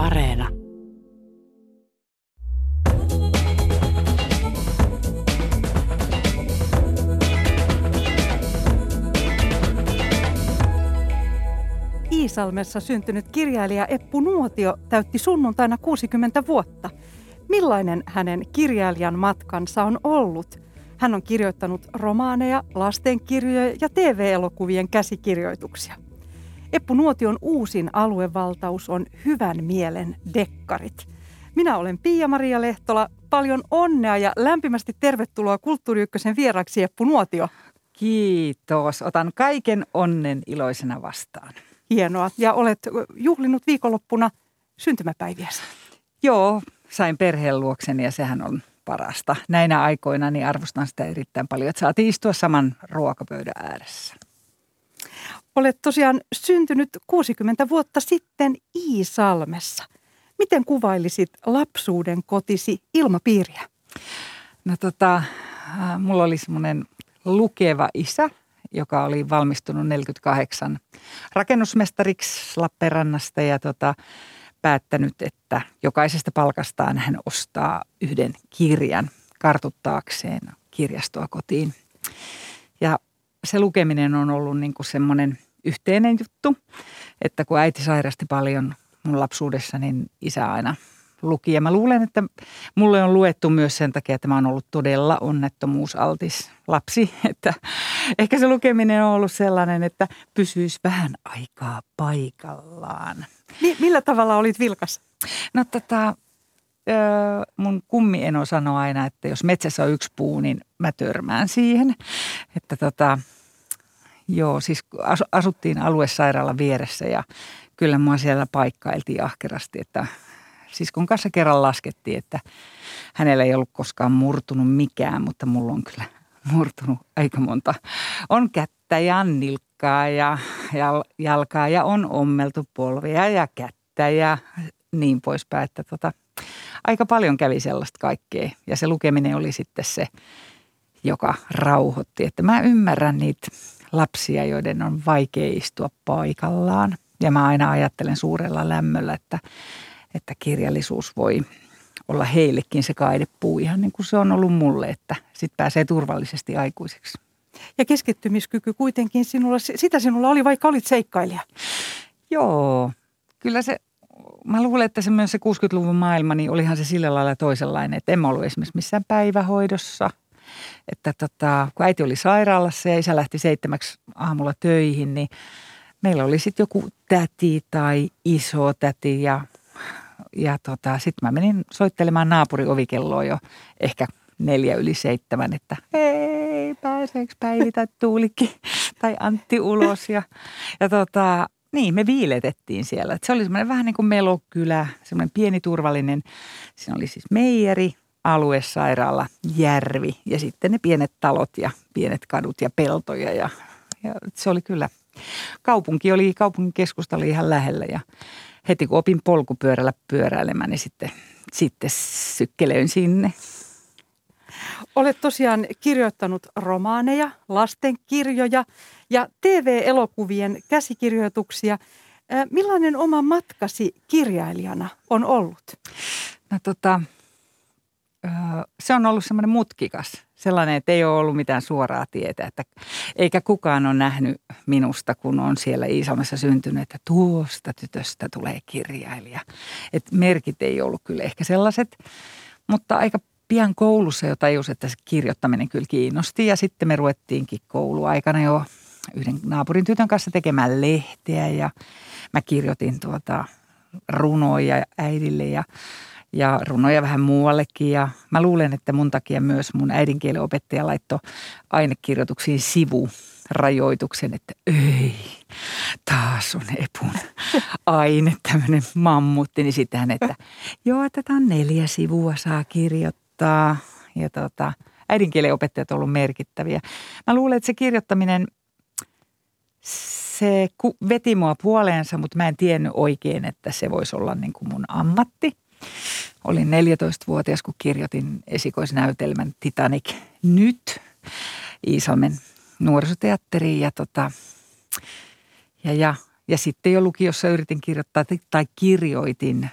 Areena. Iisalmessa syntynyt kirjailija Eppu Nuotio täytti sunnuntaina 60 vuotta. Millainen hänen kirjailijan matkansa on ollut? Hän on kirjoittanut romaaneja, lastenkirjoja ja TV-elokuvien käsikirjoituksia. Eppu Nuotion uusin aluevaltaus on Hyvän mielen dekkarit. Minä olen Pia-Maria Lehtola. Paljon onnea ja lämpimästi tervetuloa Kulttuuri Ykkösen vieraksi Eppu Nuotio. Kiitos. Otan kaiken onnen iloisena vastaan. Hienoa. Ja olet juhlinut viikonloppuna syntymäpäiviä. Joo, sain perheen luokseni ja sehän on parasta. Näinä aikoina niin arvostan sitä erittäin paljon, että saatiin istua saman ruokapöydän ääressä. Olet tosiaan syntynyt 60 vuotta sitten Iisalmessa. Miten kuvailisit lapsuuden kotisi ilmapiiriä? No tota, mulla oli semmoinen lukeva isä, joka oli valmistunut 48 rakennusmestariksi Lappeenrannasta ja tota, päättänyt, että jokaisesta palkastaan hän ostaa yhden kirjan kartuttaakseen kirjastoa kotiin. Ja se lukeminen on ollut niin kuin semmoinen yhteinen juttu, että kun äiti sairasti paljon mun lapsuudessa, niin isä aina luki. Ja mä luulen, että mulle on luettu myös sen takia, että mä oon ollut todella onnettomuusaltis lapsi. Että ehkä se lukeminen on ollut sellainen, että pysyisi vähän aikaa paikallaan. Millä tavalla olit vilkas? No tota, mun kummieno sanoi aina, että jos metsässä on yksi puu, niin mä törmään siihen. Että tota, joo, siis asuttiin aluesairaalan vieressä ja kyllä mua siellä paikkailtiin ahkerasti, että siskon kanssa kerran laskettiin, että hänellä ei ollut koskaan murtunut mikään, mutta mulla on kyllä murtunut aika monta. On kättä ja nilkkaa ja, ja jalkaa ja on ommeltu polvia ja kättä ja niin poispäin, että tota, aika paljon kävi sellaista kaikkea. Ja se lukeminen oli sitten se, joka rauhoitti, että mä ymmärrän niitä lapsia, joiden on vaikea istua paikallaan. Ja mä aina ajattelen suurella lämmöllä, että että kirjallisuus voi olla heillekin se kaidepuu ihan niin kuin se on ollut mulle, että sitten pääsee turvallisesti aikuiseksi. Ja keskittymiskyky kuitenkin sinulla, sitä sinulla oli, vaikka olit seikkailija. Joo, kyllä se, mä luulen, että se myös se 60-luvun maailma, niin olihan se sillä lailla toisenlainen, että en ollut esimerkiksi missään päivähoidossa. Että tota, kun äiti oli sairaalassa ja isä lähti seitsemäksi aamulla töihin, niin meillä oli sitten joku täti tai iso täti ja ja tota, sitten mä menin soittelemaan naapuri ovikelloa jo ehkä neljä yli seitsemän, että hei, pääseekö Päivi tai Tuulikki tai Antti ulos. Ja, ja tota, niin, me viiletettiin siellä. Et se oli semmoinen vähän niin kuin melokylä, semmoinen pieni turvallinen. Siinä oli siis meijeri, aluesairaala, järvi ja sitten ne pienet talot ja pienet kadut ja peltoja. Ja, ja se oli kyllä, kaupunki oli, kaupungin keskusta oli ihan lähellä ja heti kun opin polkupyörällä pyöräilemään, niin sitten, sitten sykkelöin sinne. Olet tosiaan kirjoittanut romaaneja, lastenkirjoja ja TV-elokuvien käsikirjoituksia. Millainen oma matkasi kirjailijana on ollut? No tota, se on ollut semmoinen mutkikas, sellainen, että ei ole ollut mitään suoraa tietä, että eikä kukaan ole nähnyt minusta, kun on siellä Iisalmessa syntynyt, että tuosta tytöstä tulee kirjailija. Et merkit ei ollut kyllä ehkä sellaiset, mutta aika pian koulussa jo tajus, että se kirjoittaminen kyllä kiinnosti ja sitten me ruvettiinkin kouluaikana jo yhden naapurin tytön kanssa tekemään lehteä ja mä kirjoitin tuota runoja äidille ja ja runoja vähän muuallekin. Ja mä luulen, että mun takia myös mun äidinkielen opettaja laittoi ainekirjoituksiin sivu rajoituksen, että ei, taas on Epun aine, tämmöinen mammutti, niin sitten että joo, tätä on neljä sivua saa kirjoittaa. Ja tota, äidinkielen opettajat on ollut merkittäviä. Mä luulen, että se kirjoittaminen, se veti mua puoleensa, mutta mä en tiennyt oikein, että se voisi olla niin kuin mun ammatti. Olin 14-vuotias, kun kirjoitin esikoisnäytelmän Titanic nyt Iisalmen nuorisoteatteriin. Ja, tota, ja, ja, ja sitten jo lukiossa yritin kirjoittaa tai kirjoitin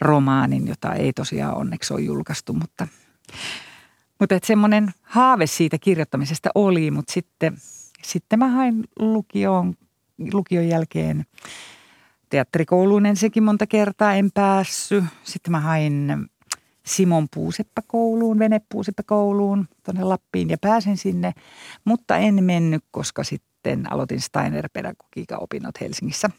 romaanin, jota ei tosiaan onneksi ole julkaistu, mutta, mutta että semmoinen haave siitä kirjoittamisesta oli, mutta sitten, sitten mä hain lukioon, lukion jälkeen teatterikouluun ensinnäkin monta kertaa, en päässyt. Sitten mä hain Simon Puuseppäkouluun, venepuuseppäkouluun tuonne Lappiin ja pääsin sinne, mutta en mennyt, koska sitten aloitin Steiner-pedagogiikan opinnot Helsingissä.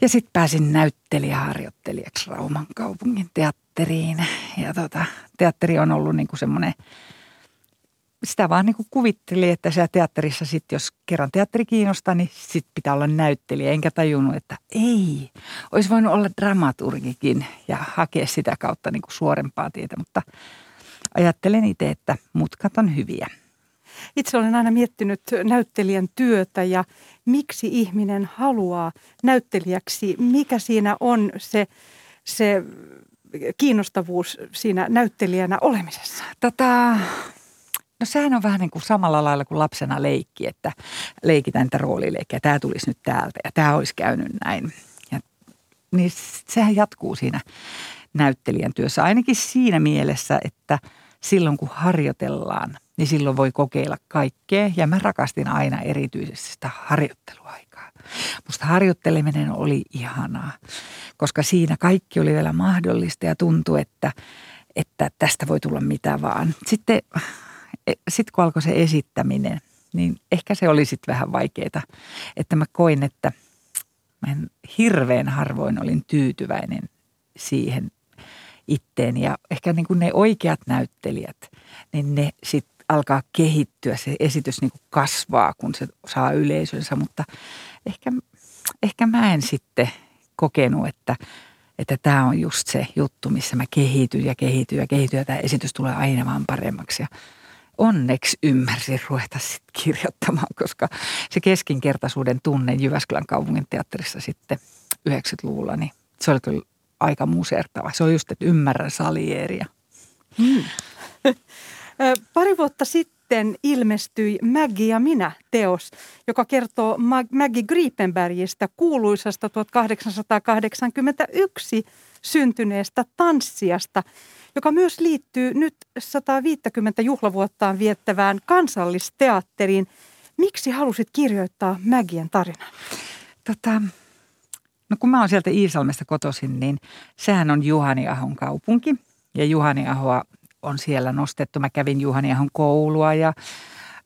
Ja sitten pääsin näyttelijäharjoittelijaksi Rauman kaupungin teatteriin. Ja tota, teatteri on ollut niinku semmoinen – sitä vaan niin kuin kuvitteli, että siellä teatterissa sitten, jos kerran teatteri kiinnostaa, niin sitten pitää olla näyttelijä. Enkä tajunnut, että ei, olisi voinut olla dramaturgikin ja hakea sitä kautta niin kuin suorempaa tietä. Mutta ajattelen itse, että mutkat on hyviä. Itse olen aina miettinyt näyttelijän työtä ja miksi ihminen haluaa näyttelijäksi. Mikä siinä on se, se kiinnostavuus siinä näyttelijänä olemisessa? Tota, No sehän on vähän niin kuin samalla lailla kuin lapsena leikki, että leikitään niitä roolileikkejä. Tämä tulisi nyt täältä ja tämä olisi käynyt näin. Ja, niin sehän jatkuu siinä näyttelijän työssä. Ainakin siinä mielessä, että silloin kun harjoitellaan, niin silloin voi kokeilla kaikkea. Ja mä rakastin aina erityisesti sitä harjoitteluaikaa. Musta harjoitteleminen oli ihanaa, koska siinä kaikki oli vielä mahdollista ja tuntui, että, että tästä voi tulla mitä vaan. Sitten sitten kun alkoi se esittäminen, niin ehkä se oli sitten vähän vaikeaa. Että mä koin, että mä en hirveän harvoin olin tyytyväinen siihen itteen. Ja ehkä niin kuin ne oikeat näyttelijät, niin ne sitten alkaa kehittyä. Se esitys niin kuin kasvaa, kun se saa yleisönsä, mutta ehkä, ehkä mä en sitten kokenut, että että tämä on just se juttu, missä mä kehityn ja kehityn ja kehityn ja tämä esitys tulee aina vaan paremmaksi. Ja onneksi ymmärsin ruveta sitten kirjoittamaan, koska se keskinkertaisuuden tunne Jyväskylän kaupungin teatterissa sitten 90-luvulla, niin se oli kyllä aika musertava. Se on just, että ymmärrän Salieria. Hmm. Pari vuotta sitten ilmestyi Maggie ja minä teos, joka kertoo Maggie Griepenbergistä kuuluisasta 1881 syntyneestä tanssijasta – joka myös liittyy nyt 150 juhlavuottaan viettävään kansallisteatteriin. Miksi halusit kirjoittaa Mägien tarinan? Tota, no kun mä oon sieltä Iisalmesta kotoisin, niin sehän on Juhaniahon kaupunki. Ja Juhaniahoa on siellä nostettu. Mä kävin Juhaniahon koulua ja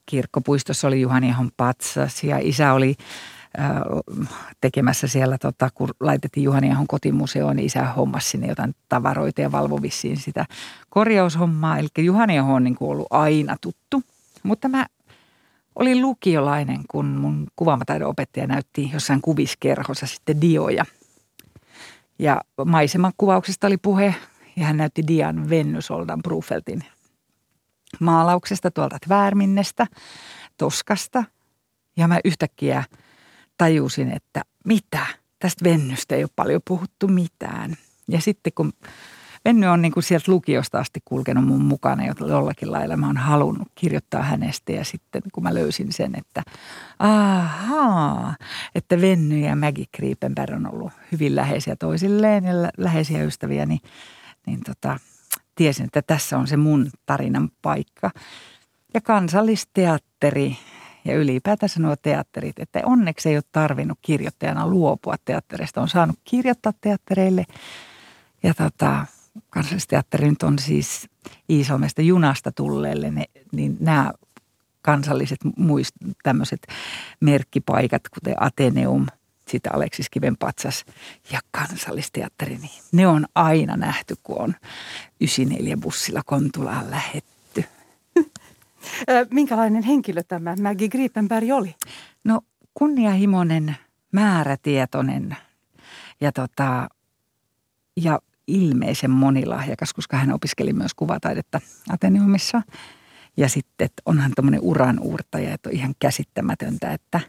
kirkkopuistossa oli Juhaniahon patsas ja isä oli tekemässä siellä, tota, kun laitettiin Juhani Ahon kotimuseoon, niin isä hommasi sinne jotain tavaroita ja valvoi vissiin sitä korjaushommaa. Eli Juhani Aho on niin kuin ollut aina tuttu. Mutta mä olin lukiolainen, kun mun kuvaamataidon opettaja näytti jossain kuviskerhossa sitten dioja. Ja maiseman kuvauksesta oli puhe ja hän näytti Dian Vennysoldan Brufeltin maalauksesta tuolta Tvärminnestä, Toskasta. Ja mä yhtäkkiä – tajusin, että mitä, tästä Vennystä ei ole paljon puhuttu mitään. Ja sitten kun Venny on niin kuin sieltä lukiosta asti kulkenut mun mukana jollakin lailla. Mä oon halunnut kirjoittaa hänestä ja sitten kun mä löysin sen, että ahaa, että Venny ja Maggie Kriepenberg on ollut hyvin läheisiä toisilleen ja läheisiä ystäviä, niin, niin tota, tiesin, että tässä on se mun tarinan paikka. Ja kansallisteatteri ja ylipäätänsä nuo teatterit, että onneksi ei ole tarvinnut kirjoittajana luopua teatterista. On saanut kirjoittaa teattereille ja tota, kansallisteatteri nyt on siis Iisalmesta junasta tulleelle, ne, niin nämä kansalliset muist, tämmöiset merkkipaikat, kuten Ateneum, sitten Aleksis Kiven patsas ja kansallisteatteri, niin ne on aina nähty, kun on 94 bussilla Kontulaan lähetty Minkälainen henkilö tämä Maggie Griepenberg oli? No kunnianhimoinen, määrätietoinen ja, tota, ja ilmeisen monilahjakas, koska hän opiskeli myös kuvataidetta Ateneumissa. Ja sitten että onhan tuommoinen uran että on ihan käsittämätöntä, että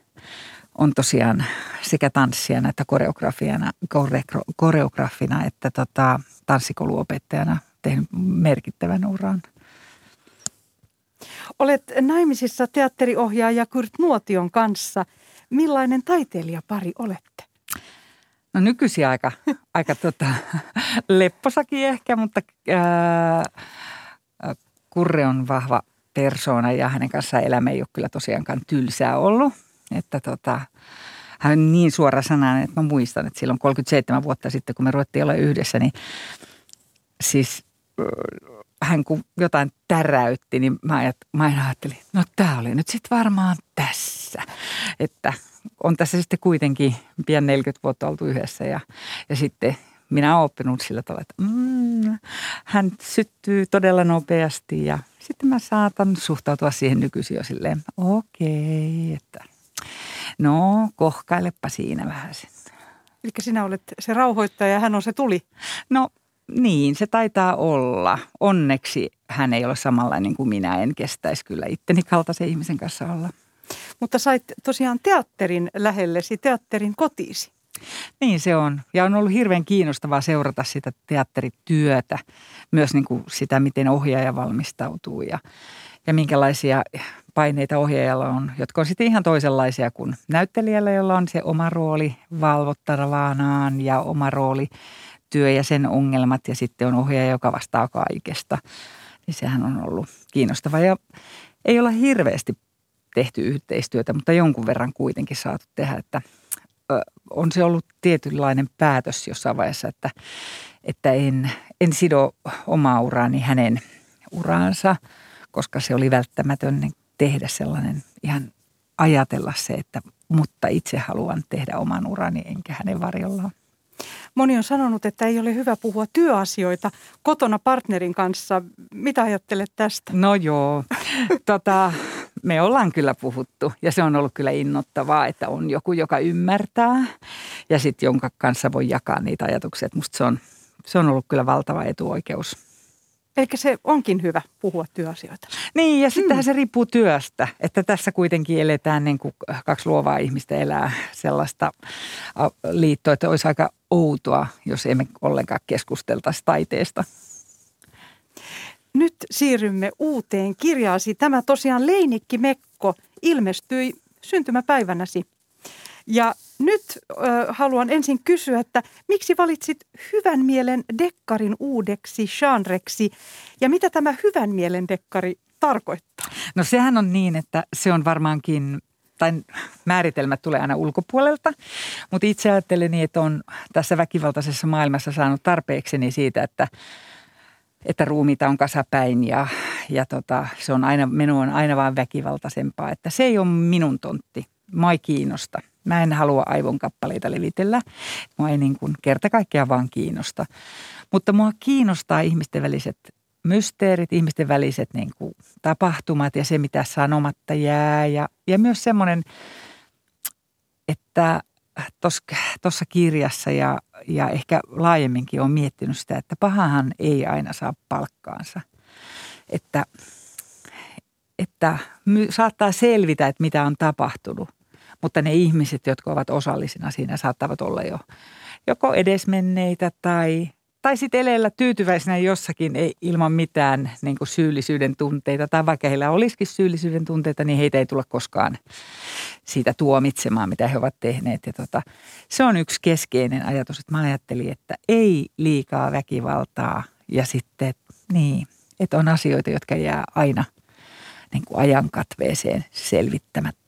on tosiaan sekä tanssijana että koreografiana, koreografina että tota, tanssikouluopettajana tehnyt merkittävän uran – Olet naimisissa teatteriohjaaja Kurt Nuotion kanssa. Millainen taiteilijapari olette? No nykyisin aika, aika tota, lepposakin ehkä, mutta ää, Kurre on vahva persoona ja hänen kanssaan elämä ei ole kyllä tosiaankaan tylsää ollut. Että tota, hän on niin suora sananen, että mä muistan, että silloin 37 vuotta sitten, kun me ruvettiin olla yhdessä, niin siis hän kun jotain täräytti, niin mä, ajat, mä aina ajattelin, no tämä oli nyt sitten varmaan tässä. Että on tässä sitten kuitenkin pian 40 vuotta oltu yhdessä ja, ja sitten minä olen oppinut sillä tavalla, että mm, hän syttyy todella nopeasti ja sitten mä saatan suhtautua siihen nykyisin jo silleen, okei, okay, että no kohkailepa siinä vähän sitten. Eli sinä olet se rauhoittaja ja hän on se tuli. No niin, se taitaa olla. Onneksi hän ei ole samanlainen kuin minä. En kestäisi kyllä itteni kaltaisen ihmisen kanssa olla. Mutta sait tosiaan teatterin lähellesi, teatterin kotiisi. Niin se on. Ja on ollut hirveän kiinnostavaa seurata sitä teatterityötä. Myös niin kuin sitä, miten ohjaaja valmistautuu ja, ja minkälaisia paineita ohjaajalla on, jotka on sitten ihan toisenlaisia kuin näyttelijällä, jolla on se oma rooli valvottavanaan ja oma rooli työ ja sen ongelmat ja sitten on ohjaaja, joka vastaa kaikesta. Niin sehän on ollut kiinnostava ja ei olla hirveästi tehty yhteistyötä, mutta jonkun verran kuitenkin saatu tehdä, että on se ollut tietynlainen päätös jossain vaiheessa, että, että en, en sido omaa uraani hänen uraansa, koska se oli välttämätön tehdä sellainen ihan ajatella se, että mutta itse haluan tehdä oman urani enkä hänen varjollaan. Moni on sanonut, että ei ole hyvä puhua työasioita kotona partnerin kanssa. Mitä ajattelet tästä? No joo, tota, me ollaan kyllä puhuttu ja se on ollut kyllä innottavaa, että on joku, joka ymmärtää ja sitten jonka kanssa voi jakaa niitä ajatuksia. Musta se on, se on ollut kyllä valtava etuoikeus. Eli se onkin hyvä puhua työasioita. Niin, ja sittenhän mm. se riippuu työstä. Että tässä kuitenkin eletään niin kuin kaksi luovaa ihmistä elää sellaista liittoa, että olisi aika outoa, jos emme ollenkaan keskusteltaisi taiteesta. Nyt siirrymme uuteen kirjaasi. Tämä tosiaan Leinikki Mekko ilmestyi syntymäpäivänäsi. Ja nyt ö, haluan ensin kysyä, että miksi valitsit hyvän mielen dekkarin uudeksi genreksi ja mitä tämä hyvän mielen dekkari tarkoittaa? No sehän on niin, että se on varmaankin tai määritelmät tulee aina ulkopuolelta, mutta itse ajattelen niin, että on tässä väkivaltaisessa maailmassa saanut tarpeekseni siitä, että että ruumiita on kasapäin ja, ja tota, se on aina, menu on aina vaan väkivaltaisempaa. Että se ei ole minun tontti. Mä kiinnosta. Mä en halua aivonkappaleita levitellä. Mua ei niin kuin kerta kaikkiaan vaan kiinnosta. Mutta mua kiinnostaa ihmisten väliset mysteerit, ihmisten väliset niin kuin tapahtumat ja se, mitä sanomatta jää. Ja, ja myös semmoinen, että tuossa kirjassa ja, ja ehkä laajemminkin on miettinyt sitä, että pahahan ei aina saa palkkaansa. Että, että saattaa selvitä, että mitä on tapahtunut, mutta ne ihmiset, jotka ovat osallisina siinä, saattavat olla jo joko edesmenneitä tai tai sitten eleellä tyytyväisenä jossakin ei, ilman mitään niin kuin syyllisyyden tunteita. Tai vaikka heillä olisikin syyllisyyden tunteita, niin heitä ei tule koskaan siitä tuomitsemaan, mitä he ovat tehneet. Ja tota, se on yksi keskeinen ajatus, että mä ajattelin, että ei liikaa väkivaltaa ja sitten niin, että on asioita, jotka jää aina niin kuin ajan katveeseen selvittämättä.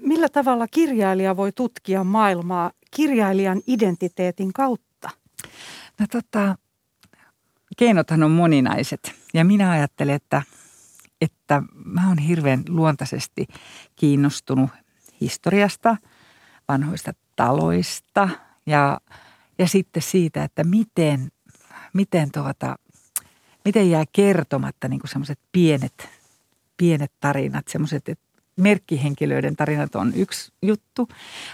Millä tavalla kirjailija voi tutkia maailmaa kirjailijan identiteetin kautta? No tota, keinothan on moninaiset ja minä ajattelen, että, että mä oon hirveän luontaisesti kiinnostunut historiasta, vanhoista taloista ja, ja sitten siitä, että miten, miten, tuota, miten jää kertomatta niin semmoiset pienet, pienet tarinat, semmoiset, että merkkihenkilöiden tarinat on yksi juttu,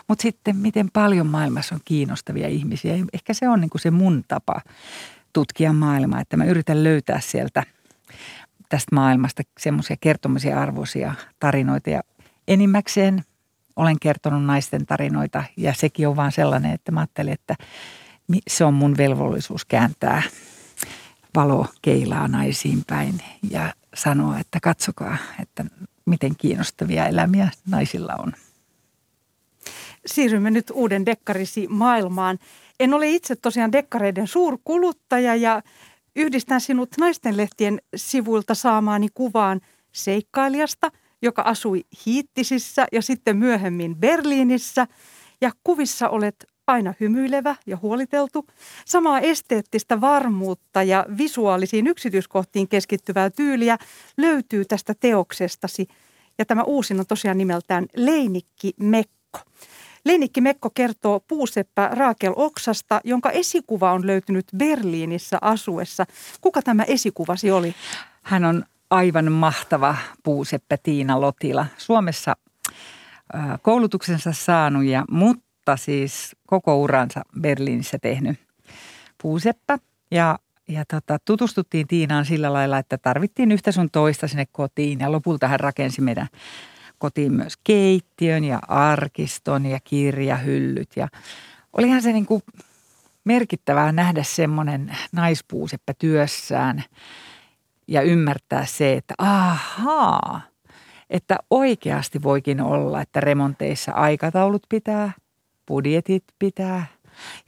mutta sitten miten paljon maailmassa on kiinnostavia ihmisiä. Ehkä se on niin kuin se mun tapa tutkia maailmaa, että mä yritän löytää sieltä tästä maailmasta semmoisia kertomisia arvoisia tarinoita. Ja enimmäkseen olen kertonut naisten tarinoita ja sekin on vaan sellainen, että mä ajattelin, että se on mun velvollisuus kääntää valo keilaa naisiin päin ja sanoa, että katsokaa, että miten kiinnostavia elämiä naisilla on. siirrymme nyt uuden dekkarisi maailmaan. En ole itse tosiaan dekkareiden suurkuluttaja ja yhdistän sinut naistenlehtien sivuilta saamaani kuvaan seikkailijasta, joka asui Hiittisissä ja sitten myöhemmin Berliinissä. Ja kuvissa olet aina hymyilevä ja huoliteltu. Samaa esteettistä varmuutta ja visuaalisiin yksityiskohtiin keskittyvää tyyliä löytyy tästä teoksestasi. Ja tämä uusin on tosiaan nimeltään Leinikki Mekko. Leinikki Mekko kertoo puuseppä Raakel Oksasta, jonka esikuva on löytynyt Berliinissä asuessa. Kuka tämä esikuvasi oli? Hän on aivan mahtava puuseppä Tiina Lotila. Suomessa koulutuksensa saanut, ja, mutta siis koko uransa Berliinissä tehnyt puuseppä. Ja, ja tota, tutustuttiin Tiinaan sillä lailla, että tarvittiin yhtä sun toista sinne kotiin ja lopulta hän rakensi meidän kotiin myös keittiön ja arkiston ja kirjahyllyt. Ja olihan se niin kuin merkittävää nähdä semmoinen naispuuseppä työssään ja ymmärtää se, että ahaa, että oikeasti voikin olla, että remonteissa aikataulut pitää, budjetit pitää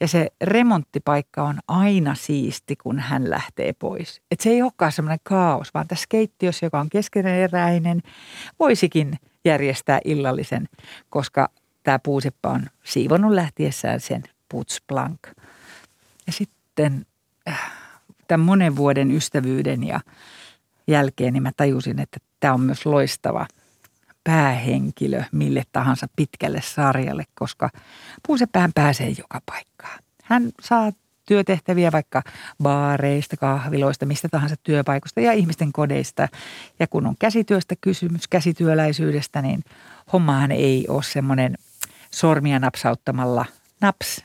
ja se remonttipaikka on aina siisti, kun hän lähtee pois. Et se ei olekaan semmoinen kaos, vaan tässä keittiössä, joka on keskeneräinen, voisikin järjestää illallisen, koska tämä puuseppa on siivonnut lähtiessään sen putsblank. Ja sitten äh, tämän monen vuoden ystävyyden ja jälkeen niin mä tajusin, että tämä on myös loistava päähenkilö mille tahansa pitkälle sarjalle, koska puusepään pääsee joka paikkaan. Hän saa työtehtäviä vaikka baareista, kahviloista, mistä tahansa työpaikoista ja ihmisten kodeista. Ja kun on käsityöstä kysymys, käsityöläisyydestä, niin hommahan ei ole semmoinen sormia napsauttamalla naps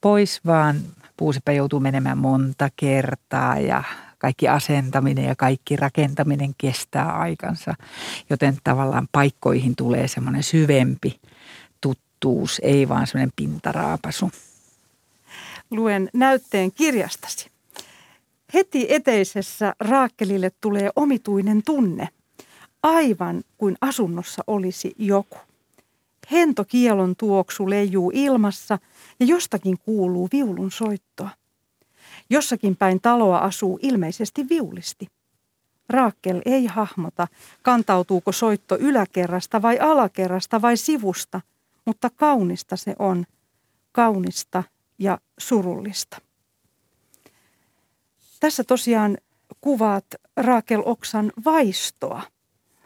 pois, vaan puusepä joutuu menemään monta kertaa ja kaikki asentaminen ja kaikki rakentaminen kestää aikansa. Joten tavallaan paikkoihin tulee semmoinen syvempi tuttuus, ei vaan semmoinen pintaraapasu luen näytteen kirjastasi. Heti eteisessä Raakkelille tulee omituinen tunne, aivan kuin asunnossa olisi joku. Hentokielon tuoksu leijuu ilmassa ja jostakin kuuluu viulun soittoa. Jossakin päin taloa asuu ilmeisesti viulisti. Raakkel ei hahmota, kantautuuko soitto yläkerrasta vai alakerrasta vai sivusta, mutta kaunista se on. Kaunista ja surullista. Tässä tosiaan kuvaat Raakel Oksan vaistoa.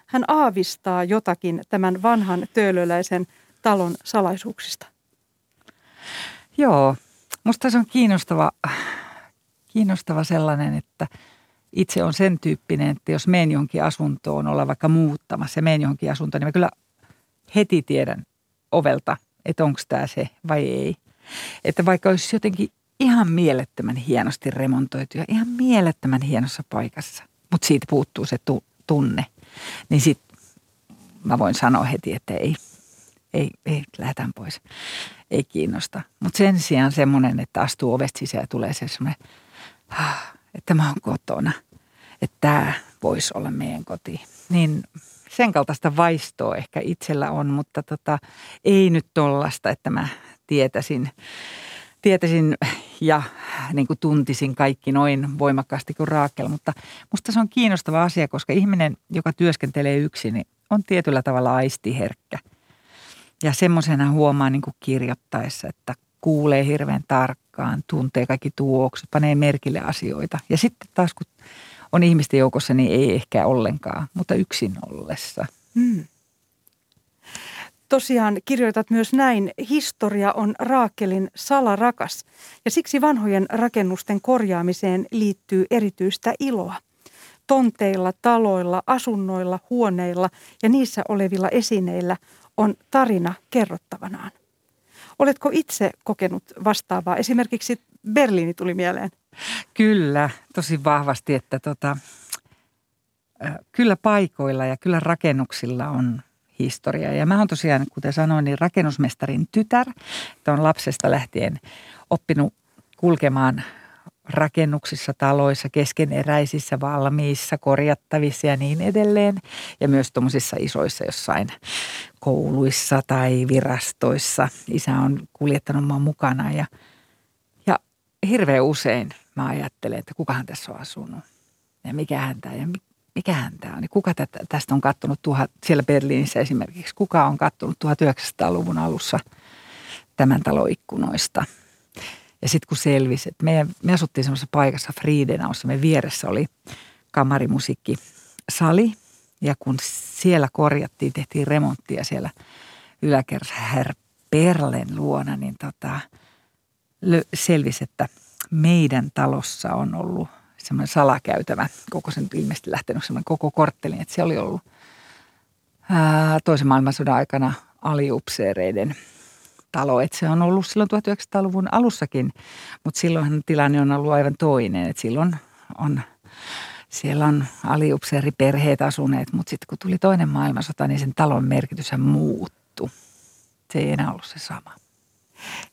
Hän aavistaa jotakin tämän vanhan töölöläisen talon salaisuuksista. Joo, musta se on kiinnostava, kiinnostava sellainen, että itse on sen tyyppinen, että jos menen johonkin asuntoon, olla vaikka muuttamassa ja menen johonkin asuntoon, niin mä kyllä heti tiedän ovelta, että onko tämä se vai ei. Että vaikka olisi jotenkin ihan mielettömän hienosti remontoitu ja ihan mielettömän hienossa paikassa, mutta siitä puuttuu se tu- tunne, niin sitten mä voin sanoa heti, että ei, ei, ei, lähdetään pois. Ei kiinnosta. Mutta sen sijaan semmoinen, että astuu ovesta sisään ja tulee se semmoinen, että mä oon kotona. Että tämä voisi olla meidän koti. Niin sen kaltaista vaistoa ehkä itsellä on, mutta tota, ei nyt tollasta, että mä tietäisin, tietäisin ja niin kuin tuntisin kaikki noin voimakkaasti kuin Raakel. Mutta musta se on kiinnostava asia, koska ihminen, joka työskentelee yksin, niin on tietyllä tavalla aistiherkkä. Ja semmoisena huomaa niin kuin kirjoittaessa, että kuulee hirveän tarkkaan, tuntee kaikki tuoksut, panee merkille asioita. Ja sitten taas kun on ihmisten joukossa, niin ei ehkä ollenkaan, mutta yksin ollessa. Hmm tosiaan kirjoitat myös näin, historia on Raakelin salarakas ja siksi vanhojen rakennusten korjaamiseen liittyy erityistä iloa. Tonteilla, taloilla, asunnoilla, huoneilla ja niissä olevilla esineillä on tarina kerrottavanaan. Oletko itse kokenut vastaavaa? Esimerkiksi Berliini tuli mieleen. Kyllä, tosi vahvasti, että tota, kyllä paikoilla ja kyllä rakennuksilla on historia. Ja mä oon tosiaan, kuten sanoin, niin rakennusmestarin tytär. Että on lapsesta lähtien oppinut kulkemaan rakennuksissa, taloissa, keskeneräisissä, valmiissa, korjattavissa ja niin edelleen. Ja myös tuommoisissa isoissa jossain kouluissa tai virastoissa. Isä on kuljettanut mua mukana ja, ja hirveän usein mä ajattelen, että kukahan tässä on asunut ja mikä häntä ja mikähän tämä on. Niin kuka tästä on kattonut tuhat, siellä Berliinissä esimerkiksi, kuka on kattonut 1900-luvun alussa tämän talon ikkunoista. Ja sitten kun selvisi, että me, me asuttiin semmoisessa paikassa Friedenaussa, me vieressä oli kamarimusiikkisali. Ja kun siellä korjattiin, tehtiin remonttia siellä yläkerrassa Herr Perlen luona, niin tota, selvisi, että meidän talossa on ollut semmoinen salakäytävä, koko sen ilmeisesti lähtenyt semmoinen koko korttelin, että se oli ollut ää, toisen maailmansodan aikana aliupseereiden talo. Että se on ollut silloin 1900-luvun alussakin, mutta silloinhan tilanne on ollut aivan toinen. Että silloin on, siellä on aliupseeriperheet asuneet, mutta sitten kun tuli toinen maailmansota, niin sen talon merkityshän muuttui. Se ei enää ollut se sama.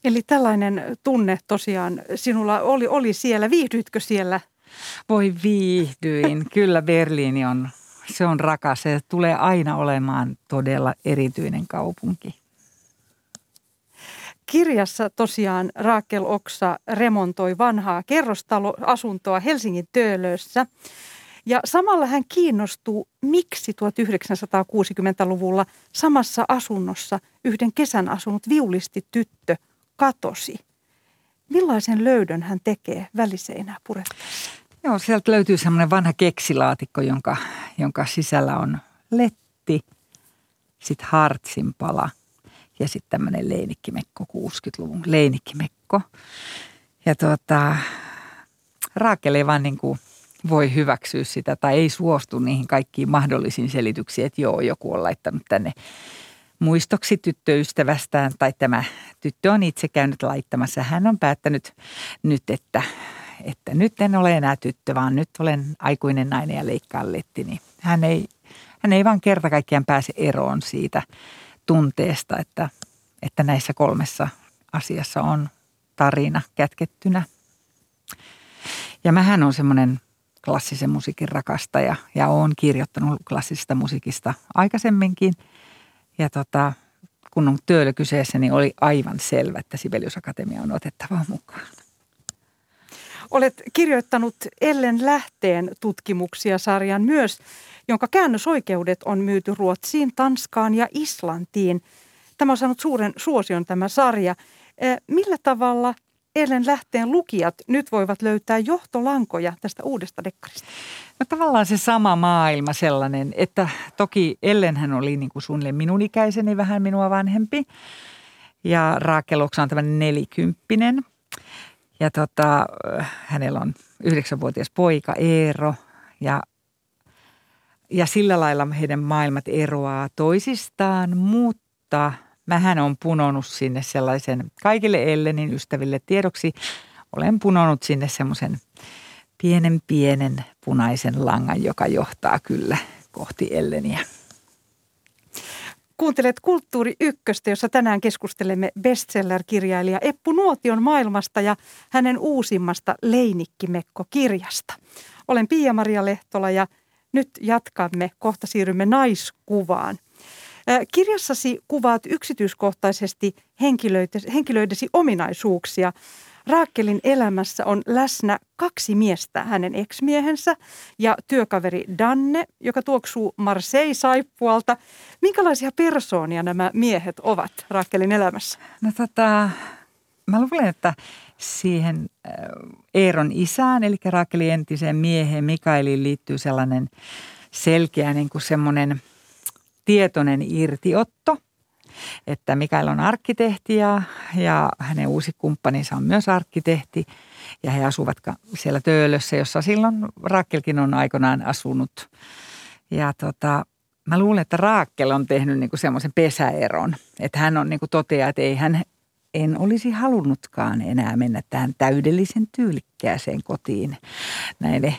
Eli tällainen tunne tosiaan sinulla oli, oli siellä. Viihdyitkö siellä? Voi viihdyin. Kyllä Berliini on, se on rakas. Se tulee aina olemaan todella erityinen kaupunki. Kirjassa tosiaan Raakel Oksa remontoi vanhaa kerrostaloasuntoa Helsingin Töölössä. Ja samalla hän kiinnostuu, miksi 1960-luvulla samassa asunnossa yhden kesän asunut viulisti tyttö katosi. Millaisen löydön hän tekee väliseinää purettaessa? Joo, sieltä löytyy semmoinen vanha keksilaatikko, jonka, jonka sisällä on letti, sitten hartsinpala ja sitten tämmöinen leinikkimekko, 60-luvun leinikkimekko. Ja tuota, Raakel ei vaan niin kuin voi hyväksyä sitä tai ei suostu niihin kaikkiin mahdollisiin selityksiin, että joo, joku on laittanut tänne muistoksi tyttöystävästään tai tämä tyttö on itse käynyt laittamassa. Hän on päättänyt nyt, että, että nyt en ole enää tyttö, vaan nyt olen aikuinen nainen ja leikkaan letti. Niin hän, ei, hän ei vaan kerta kaikkiaan pääse eroon siitä tunteesta, että, että näissä kolmessa asiassa on tarina kätkettynä. Ja mähän on semmoinen klassisen musiikin rakastaja ja olen kirjoittanut klassisesta musiikista aikaisemminkin. Ja tota, kun on työllä kyseessä, niin oli aivan selvä, että Sibelius Akatemia on otettava mukaan. Olet kirjoittanut Ellen Lähteen tutkimuksia sarjan myös, jonka käännösoikeudet on myyty Ruotsiin, Tanskaan ja Islantiin. Tämä on saanut suuren suosion tämä sarja. Millä tavalla Ellen Lähteen lukijat nyt voivat löytää johtolankoja tästä uudesta dekkarista? No tavallaan se sama maailma sellainen, että toki Ellenhän oli niin kuin suunnilleen minun ikäiseni vähän minua vanhempi. Ja Raakel on tämmöinen nelikymppinen. Ja tota, hänellä on yhdeksänvuotias poika Eero ja, ja sillä lailla heidän maailmat eroaa toisistaan, mutta mähän on punonut sinne sellaisen kaikille Ellenin ystäville tiedoksi. Olen punonut sinne semmoisen pienen pienen punaisen langan, joka johtaa kyllä kohti Elleniä. Kuuntelet Kulttuuri Ykköstä, jossa tänään keskustelemme bestseller-kirjailija Eppu Nuotion maailmasta ja hänen uusimmasta Leinikkimekko-kirjasta. Olen Pia-Maria Lehtola ja nyt jatkamme. Kohta siirrymme naiskuvaan. Kirjassasi kuvaat yksityiskohtaisesti henkilöidesi ominaisuuksia – Raakkelin elämässä on läsnä kaksi miestä, hänen eksmiehensä ja työkaveri Danne, joka tuoksuu Marseille-saippualta. Minkälaisia persoonia nämä miehet ovat Raakkelin elämässä? No tota, mä luulen, että siihen äh, Eeron isään, eli Raakelin entiseen mieheen Mikaeliin liittyy sellainen selkeä niin kuin semmoinen tietoinen irtiotto – että Mikael on arkkitehti ja, ja hänen uusi kumppaninsa on myös arkkitehti. Ja he asuvat siellä Töölössä, jossa silloin Raakkelkin on aikoinaan asunut. Ja tota, mä luulen, että Raakkel on tehnyt niinku semmoisen pesäeron. Että hän on niinku toteaa, että ei hän en olisi halunnutkaan enää mennä tähän täydellisen tyylikkääseen kotiin näille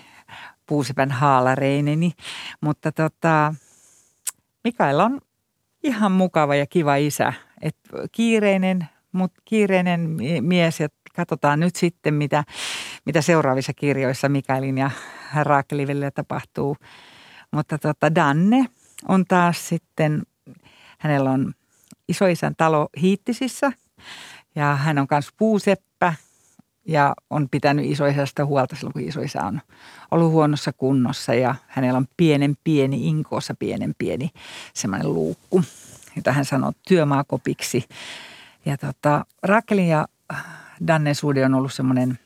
puusepän haalareineni. Mutta tota, Mikael on ihan mukava ja kiva isä. Et kiireinen, mutta kiireinen mies ja katsotaan nyt sitten, mitä, mitä seuraavissa kirjoissa Mikaelin ja Raakelin välillä tapahtuu. Mutta tota, Danne on taas sitten, hänellä on isoisän talo Hiittisissä ja hän on myös puuseppä ja on pitänyt isoisästä huolta silloin, kun isoisä on ollut huonossa kunnossa ja hänellä on pienen pieni, inkoossa pienen pieni semmoinen luukku, jota hän sanoo työmaakopiksi. Ja tota, Rakelin ja Dannen suhde on ollut semmoinen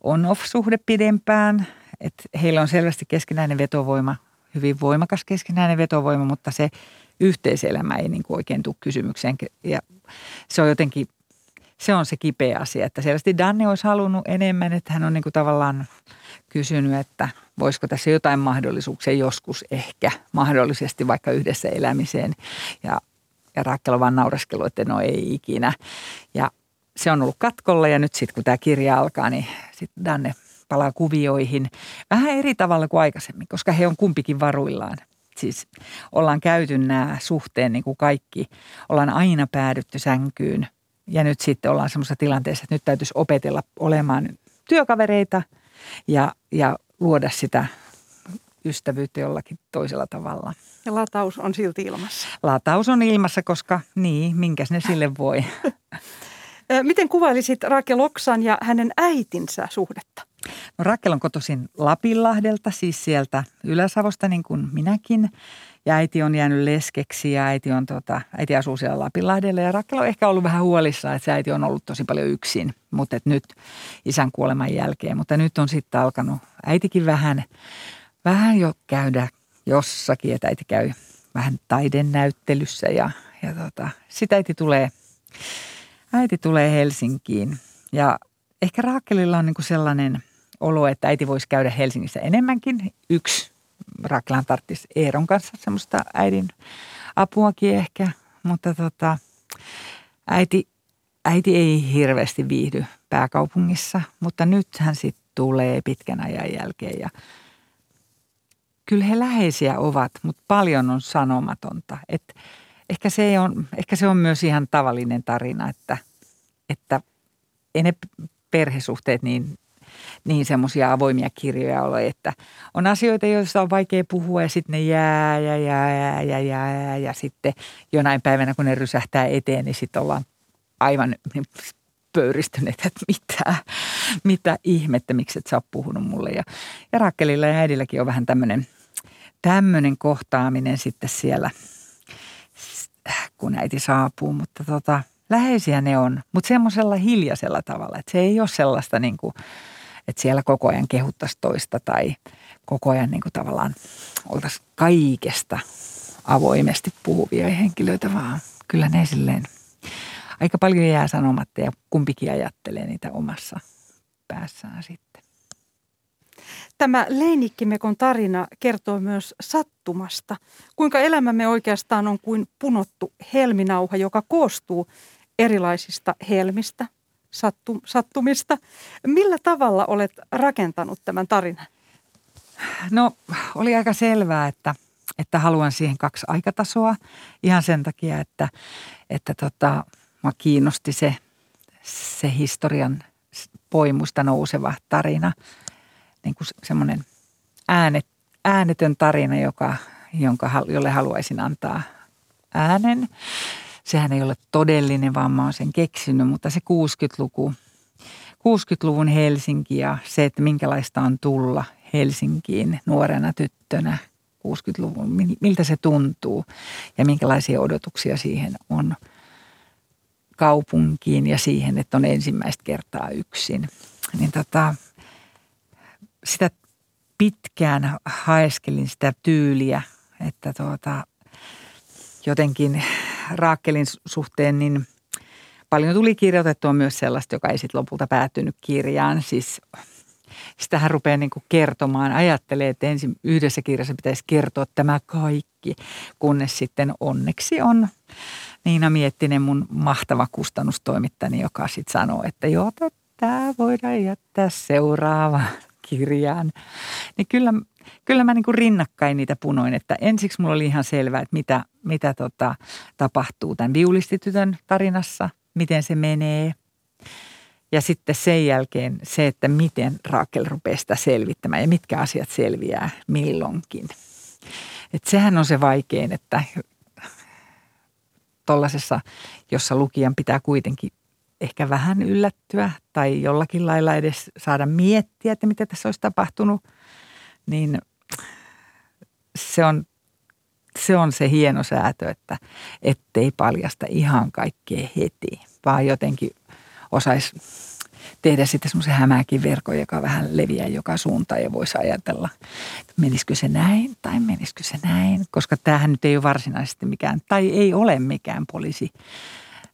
on-off-suhde pidempään, että heillä on selvästi keskinäinen vetovoima, hyvin voimakas keskinäinen vetovoima, mutta se yhteiselämä ei niin kuin oikein tule kysymykseen. Ja se on jotenkin se on se kipeä asia, että selvästi Danne olisi halunnut enemmän, että hän on niin kuin tavallaan kysynyt, että voisiko tässä jotain mahdollisuuksia joskus ehkä mahdollisesti vaikka yhdessä elämiseen. Ja, ja Rakel on vaan naureskellut, että no ei ikinä. Ja se on ollut katkolla ja nyt sitten kun tämä kirja alkaa, niin sitten Danne palaa kuvioihin vähän eri tavalla kuin aikaisemmin, koska he on kumpikin varuillaan. Siis ollaan käyty nämä suhteen niin kuin kaikki. Ollaan aina päädytty sänkyyn ja nyt sitten ollaan semmoisessa tilanteessa, että nyt täytyisi opetella olemaan työkavereita ja, ja luoda sitä ystävyyttä jollakin toisella tavalla. Ja lataus on silti ilmassa. Lataus on ilmassa, koska niin, minkäs ne sille voi. Miten kuvailisit Rakel Oksan ja hänen äitinsä suhdetta? No Rakel on kotoisin Lapinlahdelta, siis sieltä Ylä-Savosta niin kuin minäkin. Ja äiti on jäänyt leskeksi ja äiti, on tota, äiti asuu siellä Lapinlahdella. Ja Rakel on ehkä ollut vähän huolissaan, että se äiti on ollut tosi paljon yksin, mutta et nyt isän kuoleman jälkeen. Mutta nyt on sitten alkanut äitikin vähän, vähän jo käydä jossakin, että äiti käy vähän taidennäyttelyssä ja, ja tota, sitten äiti tulee, äiti tulee Helsinkiin. Ja ehkä Raakelilla on niinku sellainen olo, että äiti voisi käydä Helsingissä enemmänkin. Yksi Raklan tarttisi Eeron kanssa semmoista äidin apuakin ehkä, mutta tota, äiti, äiti ei hirveästi viihdy pääkaupungissa, mutta nyt hän sitten tulee pitkän ajan jälkeen ja kyllä he läheisiä ovat, mutta paljon on sanomatonta. Et ehkä, se on, ehkä se on myös ihan tavallinen tarina, että, että ei ne perhesuhteet niin niin semmoisia avoimia kirjoja ole, että on asioita, joista on vaikea puhua ja sitten ne jää ja jää ja jää ja, ja sitten jonain päivänä, kun ne rysähtää eteen, niin sitten ollaan aivan pöyristyneet, että mitä, mitä ihmettä, miksi et sä oot puhunut mulle. Ja, ja Rakkelilla ja äidilläkin on vähän tämmöinen tämmöinen kohtaaminen sitten siellä, kun äiti saapuu, mutta tota, läheisiä ne on, mutta semmoisella hiljaisella tavalla, että se ei ole sellaista niin kuin – että siellä koko ajan kehuttaisiin toista tai koko ajan niin kuin tavallaan oltaisiin kaikesta avoimesti puhuvia henkilöitä, vaan kyllä ne silleen aika paljon jää sanomatta ja kumpikin ajattelee niitä omassa päässään sitten. Tämä Leinikkimekon tarina kertoo myös sattumasta. Kuinka elämämme oikeastaan on kuin punottu helminauha, joka koostuu erilaisista helmistä, sattu, sattumista. Millä tavalla olet rakentanut tämän tarinan? No oli aika selvää, että, että haluan siihen kaksi aikatasoa ihan sen takia, että, että tota, mä kiinnosti se, se historian poimusta nouseva tarina, niin kuin semmoinen äänet, äänetön tarina, joka, jonka, jolle haluaisin antaa äänen sehän ei ole todellinen, vaan mä oon sen keksinyt, mutta se 60-luku, 60-luvun Helsinki ja se, että minkälaista on tulla Helsinkiin nuorena tyttönä 60-luvun, miltä se tuntuu ja minkälaisia odotuksia siihen on kaupunkiin ja siihen, että on ensimmäistä kertaa yksin. Niin tota, sitä pitkään haeskelin sitä tyyliä, että tuota, jotenkin Raakkelin suhteen, niin paljon tuli kirjoitettua myös sellaista, joka ei sitten lopulta päättynyt kirjaan. Siis sitähän rupeaa niin kuin kertomaan. Ajattelee, että ensin yhdessä kirjassa pitäisi kertoa tämä kaikki, kunnes sitten onneksi on Niina Miettinen, mun mahtava kustannustoimittani, joka sitten sanoo, että joo, tämä voidaan jättää seuraavaan kirjaan. Niin kyllä kyllä mä niin kuin rinnakkain niitä punoin, että ensiksi mulla oli ihan selvää, että mitä, mitä tota, tapahtuu tämän viulistitytön tarinassa, miten se menee. Ja sitten sen jälkeen se, että miten Raakel rupeaa sitä selvittämään ja mitkä asiat selviää milloinkin. Et sehän on se vaikein, että tuollaisessa, jossa lukijan pitää kuitenkin ehkä vähän yllättyä tai jollakin lailla edes saada miettiä, että mitä tässä olisi tapahtunut, niin se on se on se hieno säätö, että ettei paljasta ihan kaikkea heti, vaan jotenkin osaisi tehdä sitten semmoisen hämääkin verkon, joka vähän leviää joka suuntaan ja voisi ajatella, että menisikö se näin tai menisikö se näin, koska tämähän nyt ei ole varsinaisesti mikään, tai ei ole mikään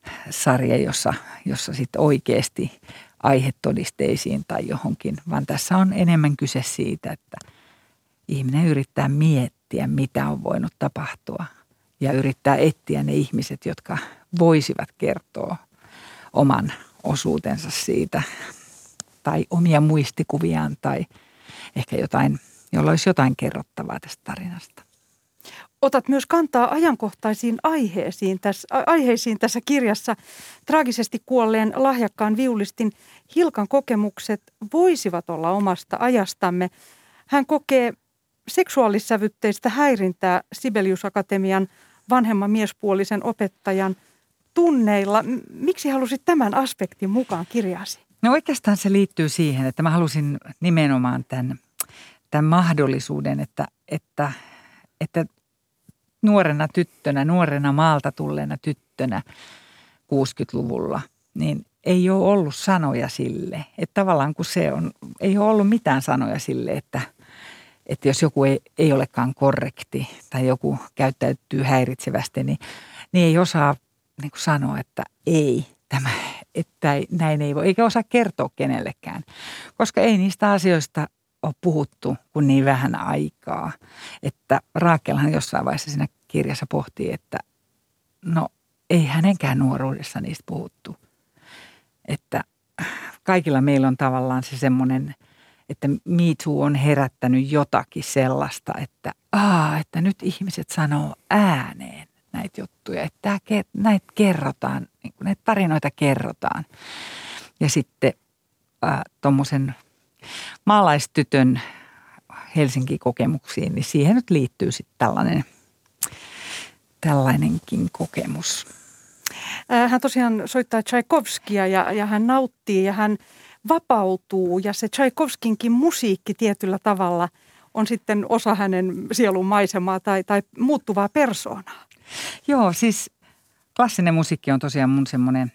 poliisisarja, jossa, jossa sitten oikeasti aihetodisteisiin tai johonkin, vaan tässä on enemmän kyse siitä, että ihminen yrittää miettiä, mitä on voinut tapahtua ja yrittää etsiä ne ihmiset, jotka voisivat kertoa oman osuutensa siitä tai omia muistikuviaan tai ehkä jotain, jolla olisi jotain kerrottavaa tästä tarinasta. Otat myös kantaa ajankohtaisiin aiheisiin tässä, aiheisiin tässä kirjassa. Traagisesti kuolleen lahjakkaan viulistin Hilkan kokemukset voisivat olla omasta ajastamme. Hän kokee seksuaalissävytteistä häirintää Sibelius Akatemian vanhemman miespuolisen opettajan – tunneilla. Miksi halusit tämän aspektin mukaan kirjaasi? No oikeastaan se liittyy siihen, että mä halusin nimenomaan tämän, tämän mahdollisuuden, että, että, että nuorena tyttönä, nuorena maalta tulleena tyttönä 60-luvulla, niin ei ole ollut sanoja sille. Että tavallaan kun se on, ei ole ollut mitään sanoja sille, että, että jos joku ei, ei olekaan korrekti tai joku käyttäytyy häiritsevästi, niin, niin ei osaa niin kuin sanoa, että ei, tämä, että näin ei voi, eikä osaa kertoa kenellekään, koska ei niistä asioista ole puhuttu kuin niin vähän aikaa. Että Raakelhan jossain vaiheessa siinä kirjassa pohtii, että no ei hänenkään nuoruudessa niistä puhuttu. Että kaikilla meillä on tavallaan se semmoinen, että Me Too on herättänyt jotakin sellaista, että, aa, että nyt ihmiset sanoo ääneen näitä juttuja, että näitä kerrotaan, niin näitä tarinoita kerrotaan. Ja sitten tuommoisen maalaistytön Helsinki-kokemuksiin, niin siihen nyt liittyy sitten tällainen, tällainenkin kokemus. Hän tosiaan soittaa Tchaikovskia ja, ja hän nauttii ja hän vapautuu ja se Tchaikovskinkin musiikki tietyllä tavalla on sitten osa hänen sielun maisemaa tai, tai muuttuvaa persoonaa. Joo, siis klassinen musiikki on tosiaan mun semmoinen,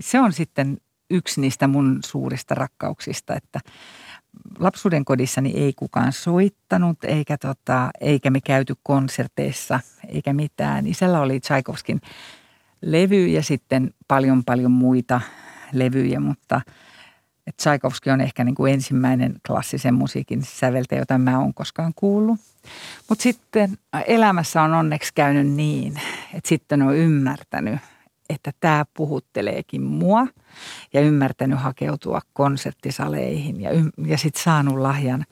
se on sitten yksi niistä mun suurista rakkauksista, että lapsuuden kodissani ei kukaan soittanut, eikä, tota, eikä me käyty konserteissa, eikä mitään. Isällä oli Tchaikovskin levy ja sitten paljon paljon muita levyjä, mutta – et Tchaikovsky on ehkä niin kuin ensimmäinen klassisen musiikin säveltäjä, jota mä oon koskaan kuullut. Mutta sitten elämässä on onneksi käynyt niin, että sitten on ymmärtänyt, että tämä puhutteleekin mua ja ymmärtänyt hakeutua konserttisaleihin ja, ja sitten saanut lahjan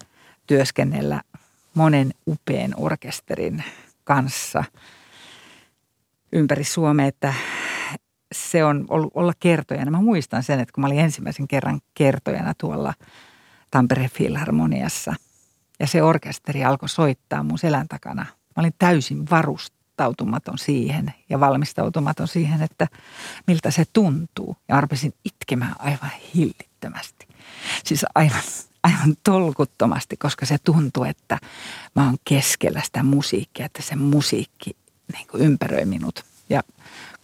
työskennellä monen upean orkesterin kanssa ympäri Suomea, että se on ollut olla kertojana. Mä muistan sen, että kun mä olin ensimmäisen kerran kertojana tuolla Tampereen Filharmoniassa ja se orkesteri alkoi soittaa mun selän takana. Mä olin täysin varustautumaton siihen ja valmistautumaton siihen, että miltä se tuntuu. Ja arpesin itkemään aivan hillittömästi. Siis aivan, aivan tolkuttomasti, koska se tuntuu, että mä oon keskellä sitä musiikkia, että se musiikki niin ympäröi minut. Ja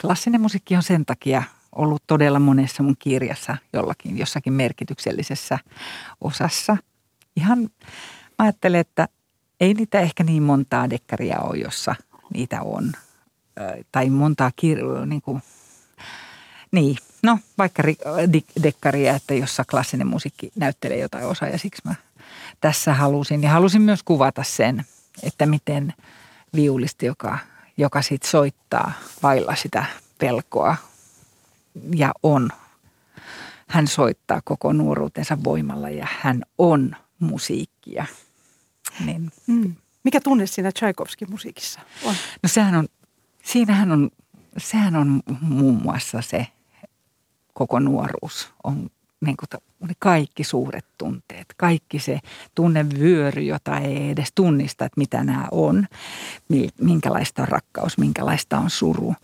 klassinen musiikki on sen takia ollut todella monessa mun kirjassa jollakin, jossakin merkityksellisessä osassa. Ihan mä ajattelen, että ei niitä ehkä niin montaa dekkaria ole, jossa niitä on. Tai montaa kirjaa, niin kuin, niin, no vaikka dekkaria, että jossa klassinen musiikki näyttelee jotain osaa ja siksi mä tässä halusin. Ja halusin myös kuvata sen, että miten viulisti, joka – joka sitten soittaa vailla sitä pelkoa ja on. Hän soittaa koko nuoruutensa voimalla ja hän on musiikkia. Niin. Mm. Mikä tunne siinä Tchaikovskin musiikissa on? No sehän on, siinähän on, sehän on muun muassa se koko nuoruus on niin kuin, kaikki suuret tunteet, kaikki se tunnevyöry, jota ei edes tunnista, että mitä nämä on, minkälaista on rakkaus, minkälaista on suru,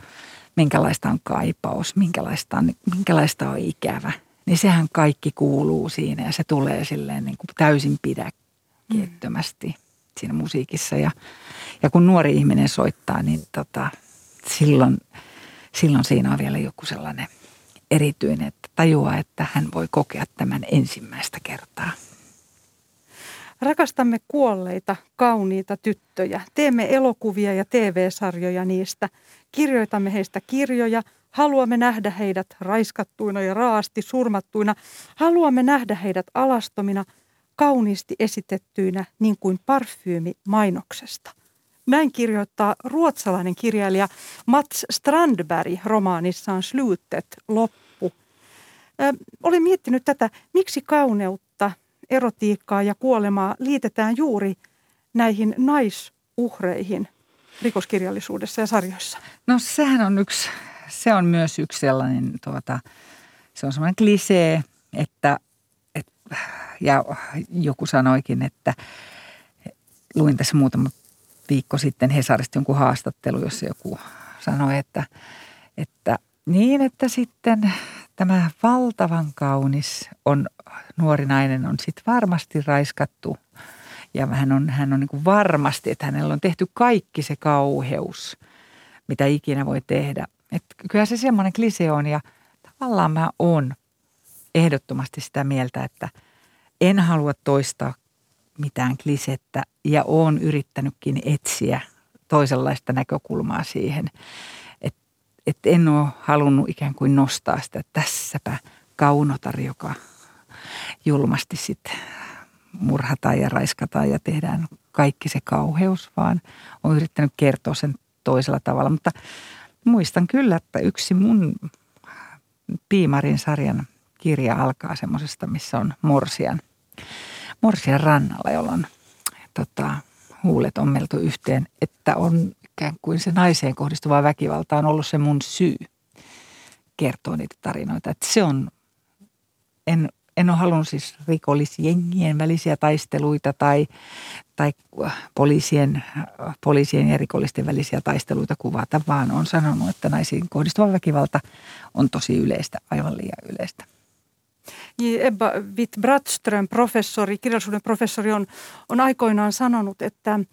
minkälaista on kaipaus, minkälaista on, minkälaista on ikävä, niin sehän kaikki kuuluu siinä ja se tulee silleen niin kuin täysin pidäkkeettömästi mm. Siinä musiikissa. Ja, ja kun nuori ihminen soittaa, niin tota, silloin, silloin siinä on vielä joku sellainen – erityinen, että tajuaa, että hän voi kokea tämän ensimmäistä kertaa. Rakastamme kuolleita, kauniita tyttöjä. Teemme elokuvia ja TV-sarjoja niistä. Kirjoitamme heistä kirjoja. Haluamme nähdä heidät raiskattuina ja raasti surmattuina. Haluamme nähdä heidät alastomina, kauniisti esitettyinä niin kuin parfyymi mainoksesta. Näin kirjoittaa ruotsalainen kirjailija Mats Strandberg romaanissaan Slutet, loppu. Ö, olen miettinyt tätä, miksi kauneutta, erotiikkaa ja kuolemaa liitetään juuri näihin naisuhreihin rikoskirjallisuudessa ja sarjoissa. No sehän on yksi, se on myös yksi sellainen, tuota, se on sellainen klisee, että, et, ja joku sanoikin, että luin tässä muutama viikko sitten Hesarista jonkun haastattelu, jossa joku sanoi, että, että niin, että sitten tämä valtavan kaunis on, nuori nainen on sitten varmasti raiskattu ja hän on, hän on niin kuin varmasti, että hänellä on tehty kaikki se kauheus, mitä ikinä voi tehdä. Että kyllä se semmoinen klise on ja tavallaan mä oon ehdottomasti sitä mieltä, että en halua toistaa mitään klisettä ja olen yrittänytkin etsiä toisenlaista näkökulmaa siihen. Että et en ole halunnut ikään kuin nostaa sitä tässäpä kaunotar, joka julmasti sitten murhataan ja raiskataan ja tehdään kaikki se kauheus, vaan olen yrittänyt kertoa sen toisella tavalla. Mutta muistan kyllä, että yksi mun Piimarin sarjan kirja alkaa semmoisesta, missä on Morsian – Morsian rannalla, jolloin tota, huulet on meltu yhteen, että on ikään kuin se naiseen kohdistuva väkivalta on ollut se mun syy kertoa niitä tarinoita. Että se on, en, en ole halunnut siis rikollisjengien välisiä taisteluita tai, tai poliisien, poliisien ja rikollisten välisiä taisteluita kuvata, vaan on sanonut, että naisiin kohdistuva väkivalta on tosi yleistä, aivan liian yleistä. Ebba Witt-Brattström, professori, kirjallisuuden professori, on, on aikoinaan sanonut, että äm,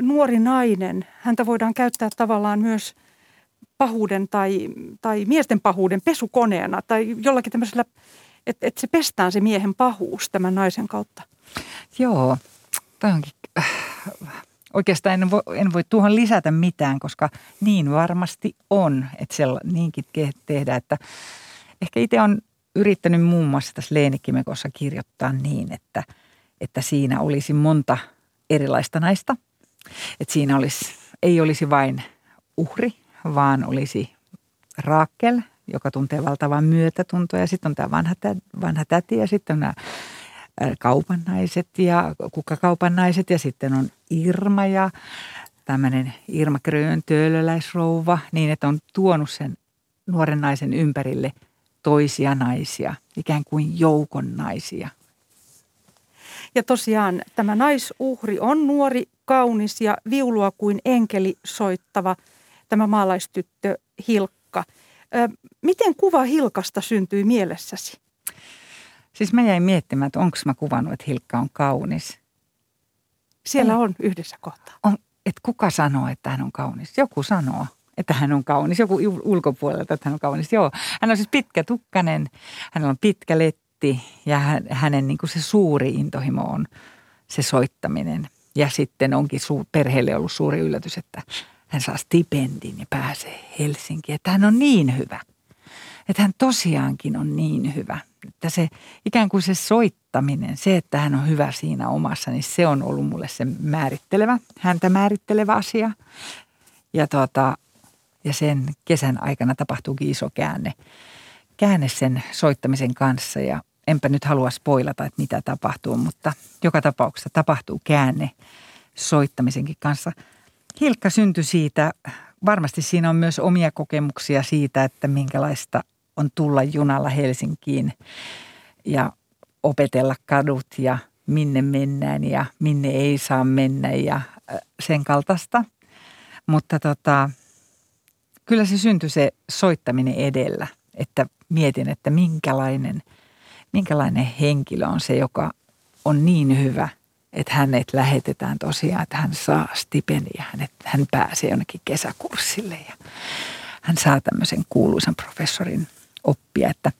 nuori nainen, häntä voidaan käyttää tavallaan myös pahuuden tai, tai miesten pahuuden pesukoneena tai jollakin tämmöisellä, että, että se pestään se miehen pahuus tämän naisen kautta. Joo, tämä onkin äh, oikeastaan en voi, en voi tuohon lisätä mitään, koska niin varmasti on, että se niinkin tehdään, että ehkä itse on yrittänyt muun muassa tässä Leenikkimekossa kirjoittaa niin, että, että siinä olisi monta erilaista naista. Että siinä olisi, ei olisi vain uhri, vaan olisi Raakel, joka tuntee valtavan myötätuntoa. Ja sitten on tämä vanha, vanha täti ja sitten on nämä kaupan naiset ja kukkakaupan naiset ja sitten on Irma ja tämmöinen Irma Grön töölöläisrouva niin, että on tuonut sen nuoren naisen ympärille – toisia naisia, ikään kuin joukon naisia. Ja tosiaan tämä naisuhri on nuori, kaunis ja viulua kuin enkeli soittava tämä maalaistyttö Hilkka. Ö, miten kuva Hilkasta syntyi mielessäsi? Siis mä jäin miettimään, että onko mä kuvannut, että Hilkka on kaunis. Siellä on, on yhdessä kohtaa. On, että kuka sanoo, että hän on kaunis? Joku sanoo että hän on kaunis. Joku ulkopuolelta, että hän on kaunis. Joo, hän on siis pitkä tukkanen, hänellä on pitkä letti ja hänen niin kuin se suuri intohimo on se soittaminen. Ja sitten onkin su- perheelle ollut suuri yllätys, että hän saa stipendin ja pääsee Helsinkiin. Että hän on niin hyvä. Että hän tosiaankin on niin hyvä. Että se ikään kuin se soittaminen, se, että hän on hyvä siinä omassa, niin se on ollut mulle se määrittelevä, häntä määrittelevä asia. Ja tuota, ja sen kesän aikana tapahtuukin iso käänne, käänne sen soittamisen kanssa ja enpä nyt halua spoilata, että mitä tapahtuu, mutta joka tapauksessa tapahtuu käänne soittamisenkin kanssa. Hilkka syntyi siitä, varmasti siinä on myös omia kokemuksia siitä, että minkälaista on tulla junalla Helsinkiin ja opetella kadut ja minne mennään ja minne ei saa mennä ja sen kaltaista. Mutta tota, kyllä se syntyi se soittaminen edellä, että mietin, että minkälainen, minkälainen henkilö on se, joka on niin hyvä, että hänet lähetetään tosiaan, että hän saa stipendia, että hän pääsee jonnekin kesäkurssille ja hän saa tämmöisen kuuluisan professorin oppia, että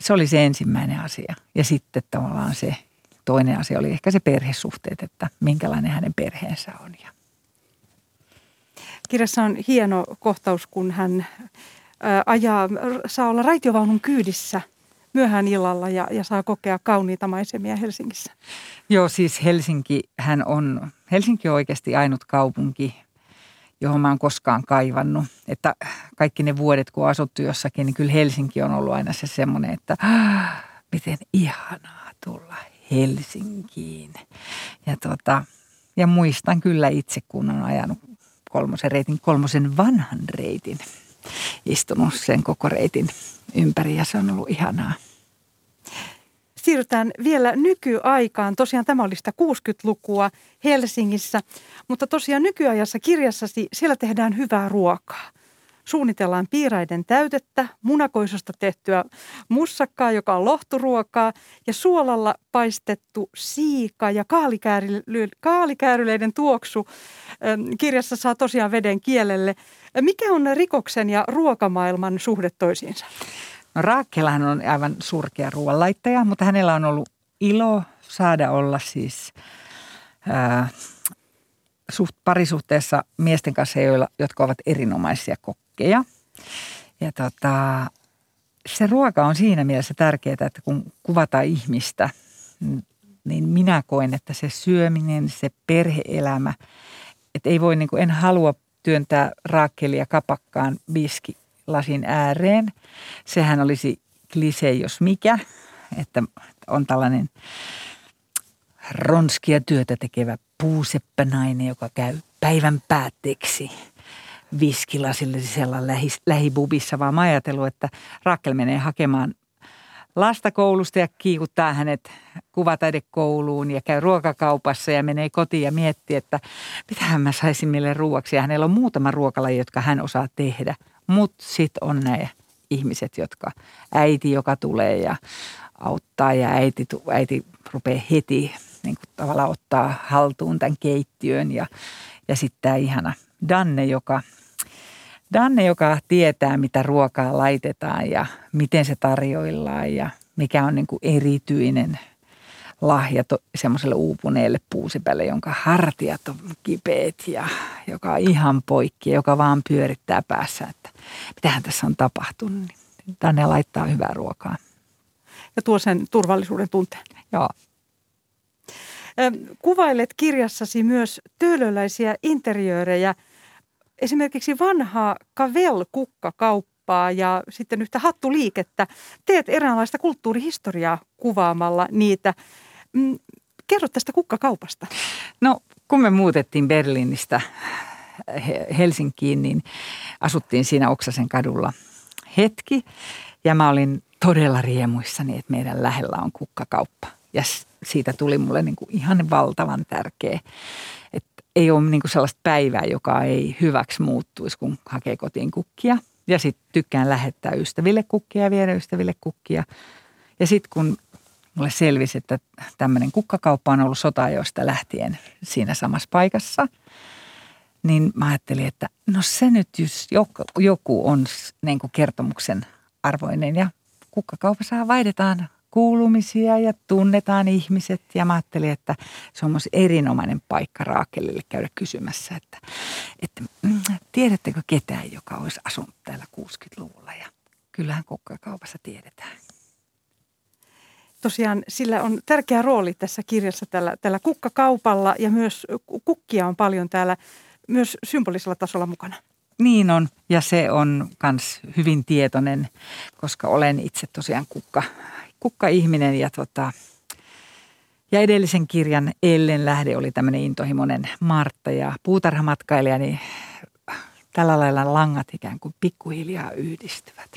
se oli se ensimmäinen asia. Ja sitten tavallaan se toinen asia oli ehkä se perhesuhteet, että minkälainen hänen perheensä on. Ja Kirjassa on hieno kohtaus, kun hän ajaa, saa olla raitiovaunun kyydissä myöhään illalla ja, ja saa kokea kauniita maisemia Helsingissä. Joo, siis Helsinki, hän on, Helsinki on oikeasti ainut kaupunki, johon mä oon koskaan kaivannut. Että kaikki ne vuodet, kun asuttu jossakin, niin kyllä Helsinki on ollut aina se semmoinen, että ah, miten ihanaa tulla Helsinkiin. Ja, tota, ja muistan kyllä itse, kun on ajanut kolmosen reitin, kolmosen vanhan reitin, istunut sen koko reitin ympäri ja se on ollut ihanaa. Siirrytään vielä nykyaikaan. Tosiaan tämä oli sitä 60-lukua Helsingissä, mutta tosiaan nykyajassa kirjassasi siellä tehdään hyvää ruokaa. Suunnitellaan piiraiden täytettä, munakoisosta tehtyä mussakkaa, joka on lohturuokaa, ja suolalla paistettu siika ja kaalikääryleiden tuoksu. Kirjassa saa tosiaan veden kielelle. Mikä on rikoksen ja ruokamaailman suhde toisiinsa? No Raakkelahan on aivan surkea ruoanlaittaja, mutta hänellä on ollut ilo saada olla siis ää, suht, parisuhteessa miesten kanssa, joilla, jotka ovat erinomaisia kokkeja. Ja tota, se ruoka on siinä mielessä tärkeää, että kun kuvataan ihmistä, niin minä koen, että se syöminen, se perheelämä, että ei voi, niin kuin, en halua työntää raakkelia kapakkaan viski lasin ääreen. Sehän olisi klise, jos mikä, että on tällainen ronskia työtä tekevä puuseppänainen, joka käy päivän päätteeksi viskilasillisella lähi, lähibubissa, vaan mä ajatellut, että Rakkel menee hakemaan lasta koulusta ja kiikuttaa hänet kuvataidekouluun ja käy ruokakaupassa ja menee kotiin ja miettii, että mitähän mä saisin meille ruuaksi. Ja hänellä on muutama ruokalaji, jotka hän osaa tehdä – mutta sitten on ne ihmiset, jotka äiti, joka tulee ja auttaa ja äiti, äiti rupeaa heti niin kuin tavallaan ottaa haltuun tämän keittiön ja, ja sitten tämä ihana Danne, joka, Danne, joka tietää, mitä ruokaa laitetaan ja miten se tarjoillaan ja mikä on niin kuin erityinen – lahja to, semmoiselle uupuneelle puusipälle, jonka hartiat on kipeät ja joka on ihan poikki ja joka vaan pyörittää päässä, että mitähän tässä on tapahtunut. Niin tänne laittaa hyvää ruokaa. Ja tuo sen turvallisuuden tunteen. Joo. Kuvailet kirjassasi myös töölöläisiä interiöörejä, esimerkiksi vanhaa Kavel-kukkakauppaa ja sitten yhtä hattuliikettä. Teet eräänlaista kulttuurihistoriaa kuvaamalla niitä. Mm, kerro tästä kukkakaupasta. No kun me muutettiin Berliinistä Helsinkiin, niin asuttiin siinä Oksasen kadulla hetki. Ja mä olin todella riemuissani, että meidän lähellä on kukkakauppa. Ja siitä tuli mulle niin kuin ihan valtavan tärkeä. Että ei ole niin kuin sellaista päivää, joka ei hyväksi muuttuisi, kun hakee kotiin kukkia. Ja sitten tykkään lähettää ystäville kukkia ja viedä ystäville kukkia. Ja sitten kun mulle selvisi, että tämmöinen kukkakauppa on ollut sotajoista lähtien siinä samassa paikassa. Niin mä ajattelin, että no se nyt jos joku on niin kuin kertomuksen arvoinen ja kukkakaupassa vaihdetaan kuulumisia ja tunnetaan ihmiset. Ja mä ajattelin, että se on myös erinomainen paikka Raakelille käydä kysymässä, että, että mm, tiedättekö ketään, joka olisi asunut täällä 60-luvulla ja kyllähän kukkakaupassa tiedetään tosiaan sillä on tärkeä rooli tässä kirjassa tällä, tällä kukkakaupalla ja myös kukkia on paljon täällä myös symbolisella tasolla mukana. Niin on ja se on myös hyvin tietoinen, koska olen itse tosiaan kukka, kukka-ihminen ja tota, ja edellisen kirjan Ellen lähde oli tämmöinen intohimoinen Martta ja puutarhamatkailija, niin tällä lailla langat ikään kuin pikkuhiljaa yhdistyvät.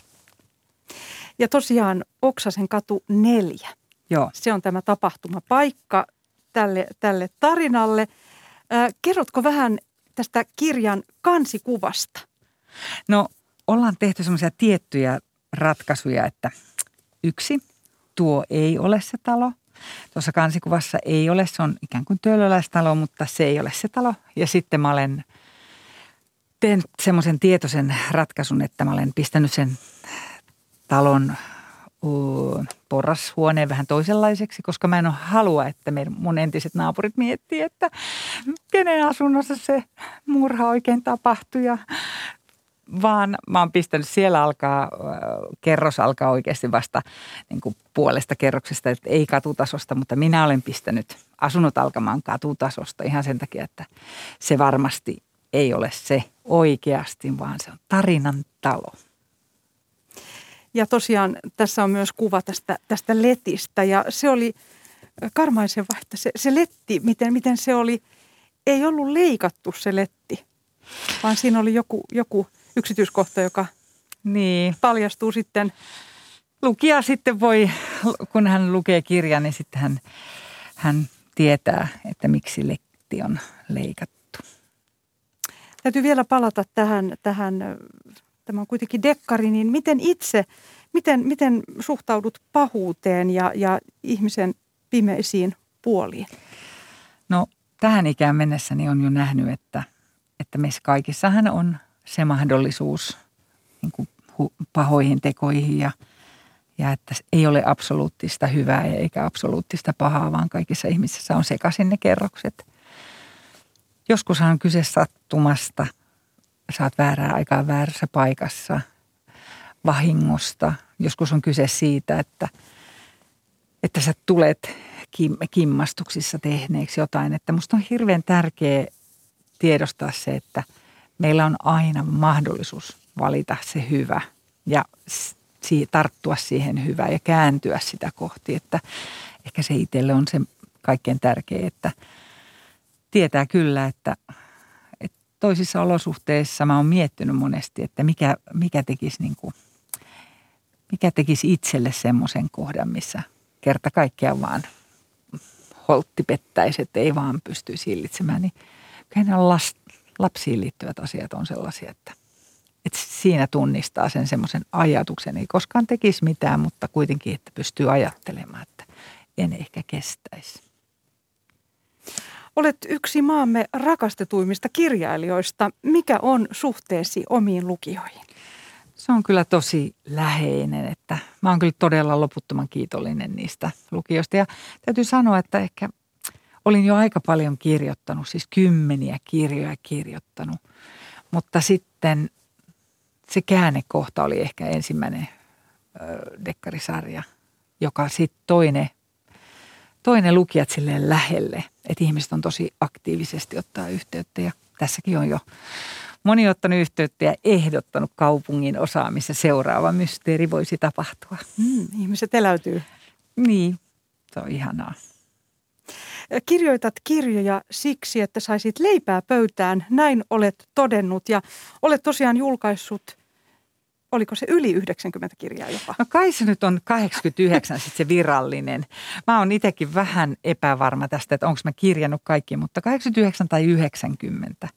Ja tosiaan Oksasen katu neljä. Joo. Se on tämä tapahtumapaikka tälle, tälle tarinalle. Äh, kerrotko vähän tästä kirjan kansikuvasta? No ollaan tehty semmoisia tiettyjä ratkaisuja, että yksi, tuo ei ole se talo. Tuossa kansikuvassa ei ole, se on ikään kuin työlöläistalo, mutta se ei ole se talo. Ja sitten mä olen teen semmoisen tietoisen ratkaisun, että mä olen pistänyt sen talon porrashuoneen vähän toisenlaiseksi, koska mä en halua, että mun entiset naapurit miettii, että kenen asunnossa se murha oikein tapahtui. Ja vaan mä oon pistänyt, siellä alkaa, kerros alkaa oikeasti vasta niin kuin puolesta kerroksesta, että ei katutasosta, mutta minä olen pistänyt asunnot alkamaan katutasosta ihan sen takia, että se varmasti ei ole se oikeasti, vaan se on tarinan talo. Ja tosiaan tässä on myös kuva tästä, tästä letistä ja se oli karmaiseva, että se, se letti, miten, miten se oli, ei ollut leikattu se letti, vaan siinä oli joku, joku yksityiskohta, joka niin. paljastuu sitten. Lukija sitten voi, kun hän lukee kirjan, niin sitten hän, hän tietää, että miksi letti on leikattu. Täytyy vielä palata tähän, tähän tämä on kuitenkin dekkari, niin miten itse, miten, miten suhtaudut pahuuteen ja, ja ihmisen pimeisiin puoliin? No tähän ikään mennessäni on jo nähnyt, että, että meissä kaikissahan on se mahdollisuus niin kuin pahoihin tekoihin ja, ja että ei ole absoluuttista hyvää eikä absoluuttista pahaa, vaan kaikissa ihmisissä on sekaisin ne kerrokset. Joskus on kyse sattumasta, saat väärää aikaa väärässä paikassa, vahingosta. Joskus on kyse siitä, että, että sä tulet kim, kimmastuksissa tehneeksi jotain. Että musta on hirveän tärkeä tiedostaa se, että – meillä on aina mahdollisuus valita se hyvä ja tarttua siihen hyvään ja kääntyä sitä kohti. Että ehkä se itselle on se kaikkein tärkein, että tietää kyllä, että, että toisissa olosuhteissa mä oon miettinyt monesti, että mikä, mikä tekisi niin kuin, mikä tekisi itselle semmoisen kohdan, missä kerta kaikkiaan vaan holtti pettäisi, että ei vaan pystyisi hillitsemään, niin kyllä ne on last, lapsiin liittyvät asiat on sellaisia, että, että siinä tunnistaa sen semmoisen ajatuksen. Ei koskaan tekisi mitään, mutta kuitenkin, että pystyy ajattelemaan, että en ehkä kestäisi. Olet yksi maamme rakastetuimmista kirjailijoista. Mikä on suhteesi omiin lukijoihin? Se on kyllä tosi läheinen, että mä oon kyllä todella loputtoman kiitollinen niistä lukijoista. Ja täytyy sanoa, että ehkä olin jo aika paljon kirjoittanut, siis kymmeniä kirjoja kirjoittanut. Mutta sitten se käännekohta oli ehkä ensimmäinen ö, dekkarisarja, joka sitten toinen, toinen lukijat silleen lähelle. Että ihmiset on tosi aktiivisesti ottaa yhteyttä ja tässäkin on jo moni ottanut yhteyttä ja ehdottanut kaupungin osaa, missä seuraava mysteeri voisi tapahtua. Mm, ihmiset eläytyy. Niin, se on ihanaa. Kirjoitat kirjoja siksi, että saisit leipää pöytään. Näin olet todennut ja olet tosiaan julkaissut oliko se yli 90 kirjaa jopa? No kai se nyt on 89 sitten se virallinen. Mä oon itsekin vähän epävarma tästä, että onko mä kirjannut kaikki, mutta 89 tai 90.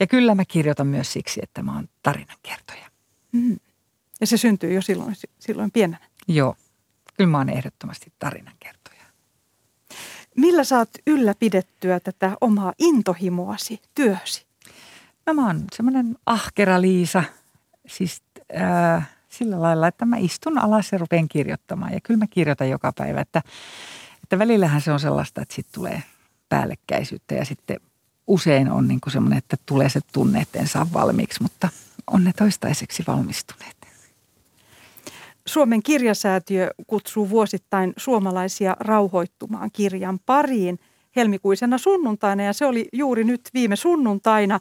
Ja kyllä mä kirjoitan myös siksi, että mä oon tarinankertoja. Mm. Ja se syntyy jo silloin, silloin pienenä? Joo, kyllä mä oon ehdottomasti tarinankertoja. Millä saat ylläpidettyä tätä omaa intohimoasi, työsi? No mä oon semmoinen ahkera Liisa, siis äh, sillä lailla, että mä istun alas ja rupean kirjoittamaan. Ja kyllä mä kirjoitan joka päivä, että, että välillähän se on sellaista, että sitten tulee päällekkäisyyttä ja sitten usein on niin semmoinen, että tulee se tunne, että en saa valmiiksi, mutta on ne toistaiseksi valmistuneet. Suomen kirjasäätiö kutsuu vuosittain suomalaisia rauhoittumaan kirjan pariin helmikuisena sunnuntaina ja se oli juuri nyt viime sunnuntaina.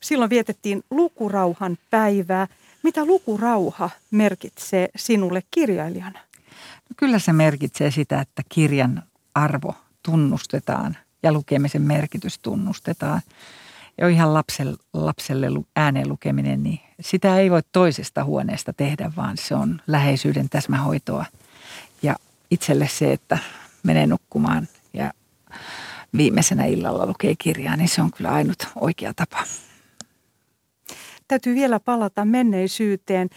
Silloin vietettiin lukurauhan päivää. Mitä lukurauha merkitsee sinulle kirjailijana? No kyllä se merkitsee sitä, että kirjan arvo tunnustetaan ja lukemisen merkitys tunnustetaan. Ja ihan lapselle, lapselle ääneen lukeminen, niin sitä ei voi toisesta huoneesta tehdä, vaan se on läheisyyden täsmähoitoa. Ja itselle se, että menee nukkumaan ja viimeisenä illalla lukee kirjaa, niin se on kyllä ainut oikea tapa. Täytyy vielä palata menneisyyteen.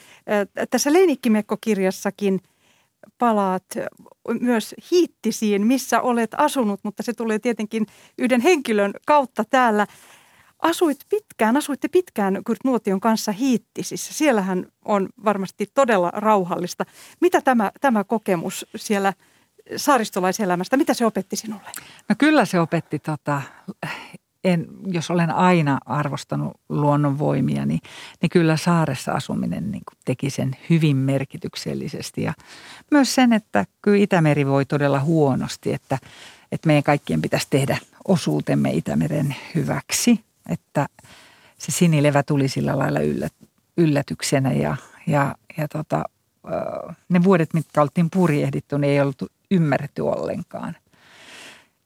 Tässä Leinikkimekko-kirjassakin palaat myös hiittisiin, missä olet asunut, mutta se tulee tietenkin yhden henkilön kautta täällä. Asuit pitkään, asuitte pitkään Kurt Nuotion kanssa hiittisissä. Siellähän on varmasti todella rauhallista. Mitä tämä, tämä kokemus siellä saaristolaiselämästä, mitä se opetti sinulle? No kyllä se opetti, tota, en, jos olen aina arvostanut luonnonvoimia, niin, niin kyllä saaressa asuminen niin teki sen hyvin merkityksellisesti. Ja myös sen, että kyllä Itämeri voi todella huonosti, että, että meidän kaikkien pitäisi tehdä osuutemme Itämeren hyväksi. Että se sinilevä tuli sillä lailla yllät, yllätyksenä ja, ja, ja tota, ne vuodet, mitkä oltiin purjehdittu, niin ei ollut ymmärretty ollenkaan.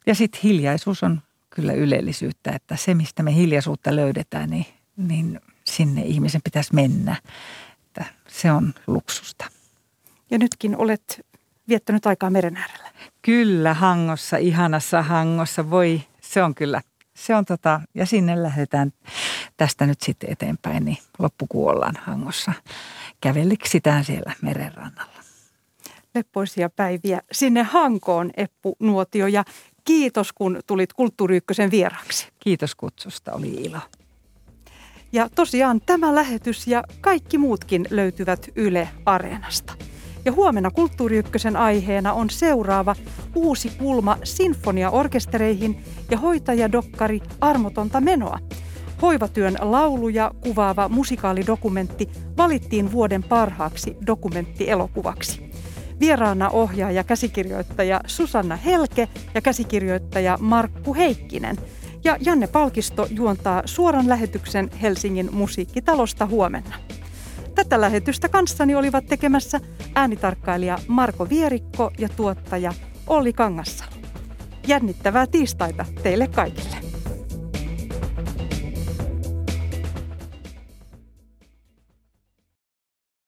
Ja sitten hiljaisuus on kyllä ylellisyyttä, että se, mistä me hiljaisuutta löydetään, niin, niin sinne ihmisen pitäisi mennä. Että se on luksusta. Ja nytkin olet viettänyt aikaa meren äärellä. Kyllä, Hangossa, ihanassa Hangossa. Voi, se on kyllä, se on tota, ja sinne lähdetään tästä nyt sitten eteenpäin, niin loppukuun ollaan Hangossa. Käveliksitään siellä merenrannalla. Leppoisia päiviä sinne Hankoon, Eppu Nuotio. Ja kiitos, kun tulit Kulttuuri Ykkösen vieraaksi. Kiitos kutsusta, oli ilo. Ja tosiaan tämä lähetys ja kaikki muutkin löytyvät Yle Areenasta. Ja huomenna Kulttuuri Ykkösen aiheena on seuraava uusi kulma sinfoniaorkestereihin ja hoitajadokkari Armotonta menoa. Hoivatyön lauluja kuvaava musikaalidokumentti valittiin vuoden parhaaksi dokumenttielokuvaksi. Vieraana ohjaaja käsikirjoittaja Susanna Helke ja käsikirjoittaja Markku Heikkinen. Ja Janne Palkisto juontaa suoran lähetyksen Helsingin musiikkitalosta huomenna. Tätä lähetystä kanssani olivat tekemässä äänitarkkailija Marko Vierikko ja tuottaja Olli Kangassalo. Jännittävää tiistaita teille kaikille.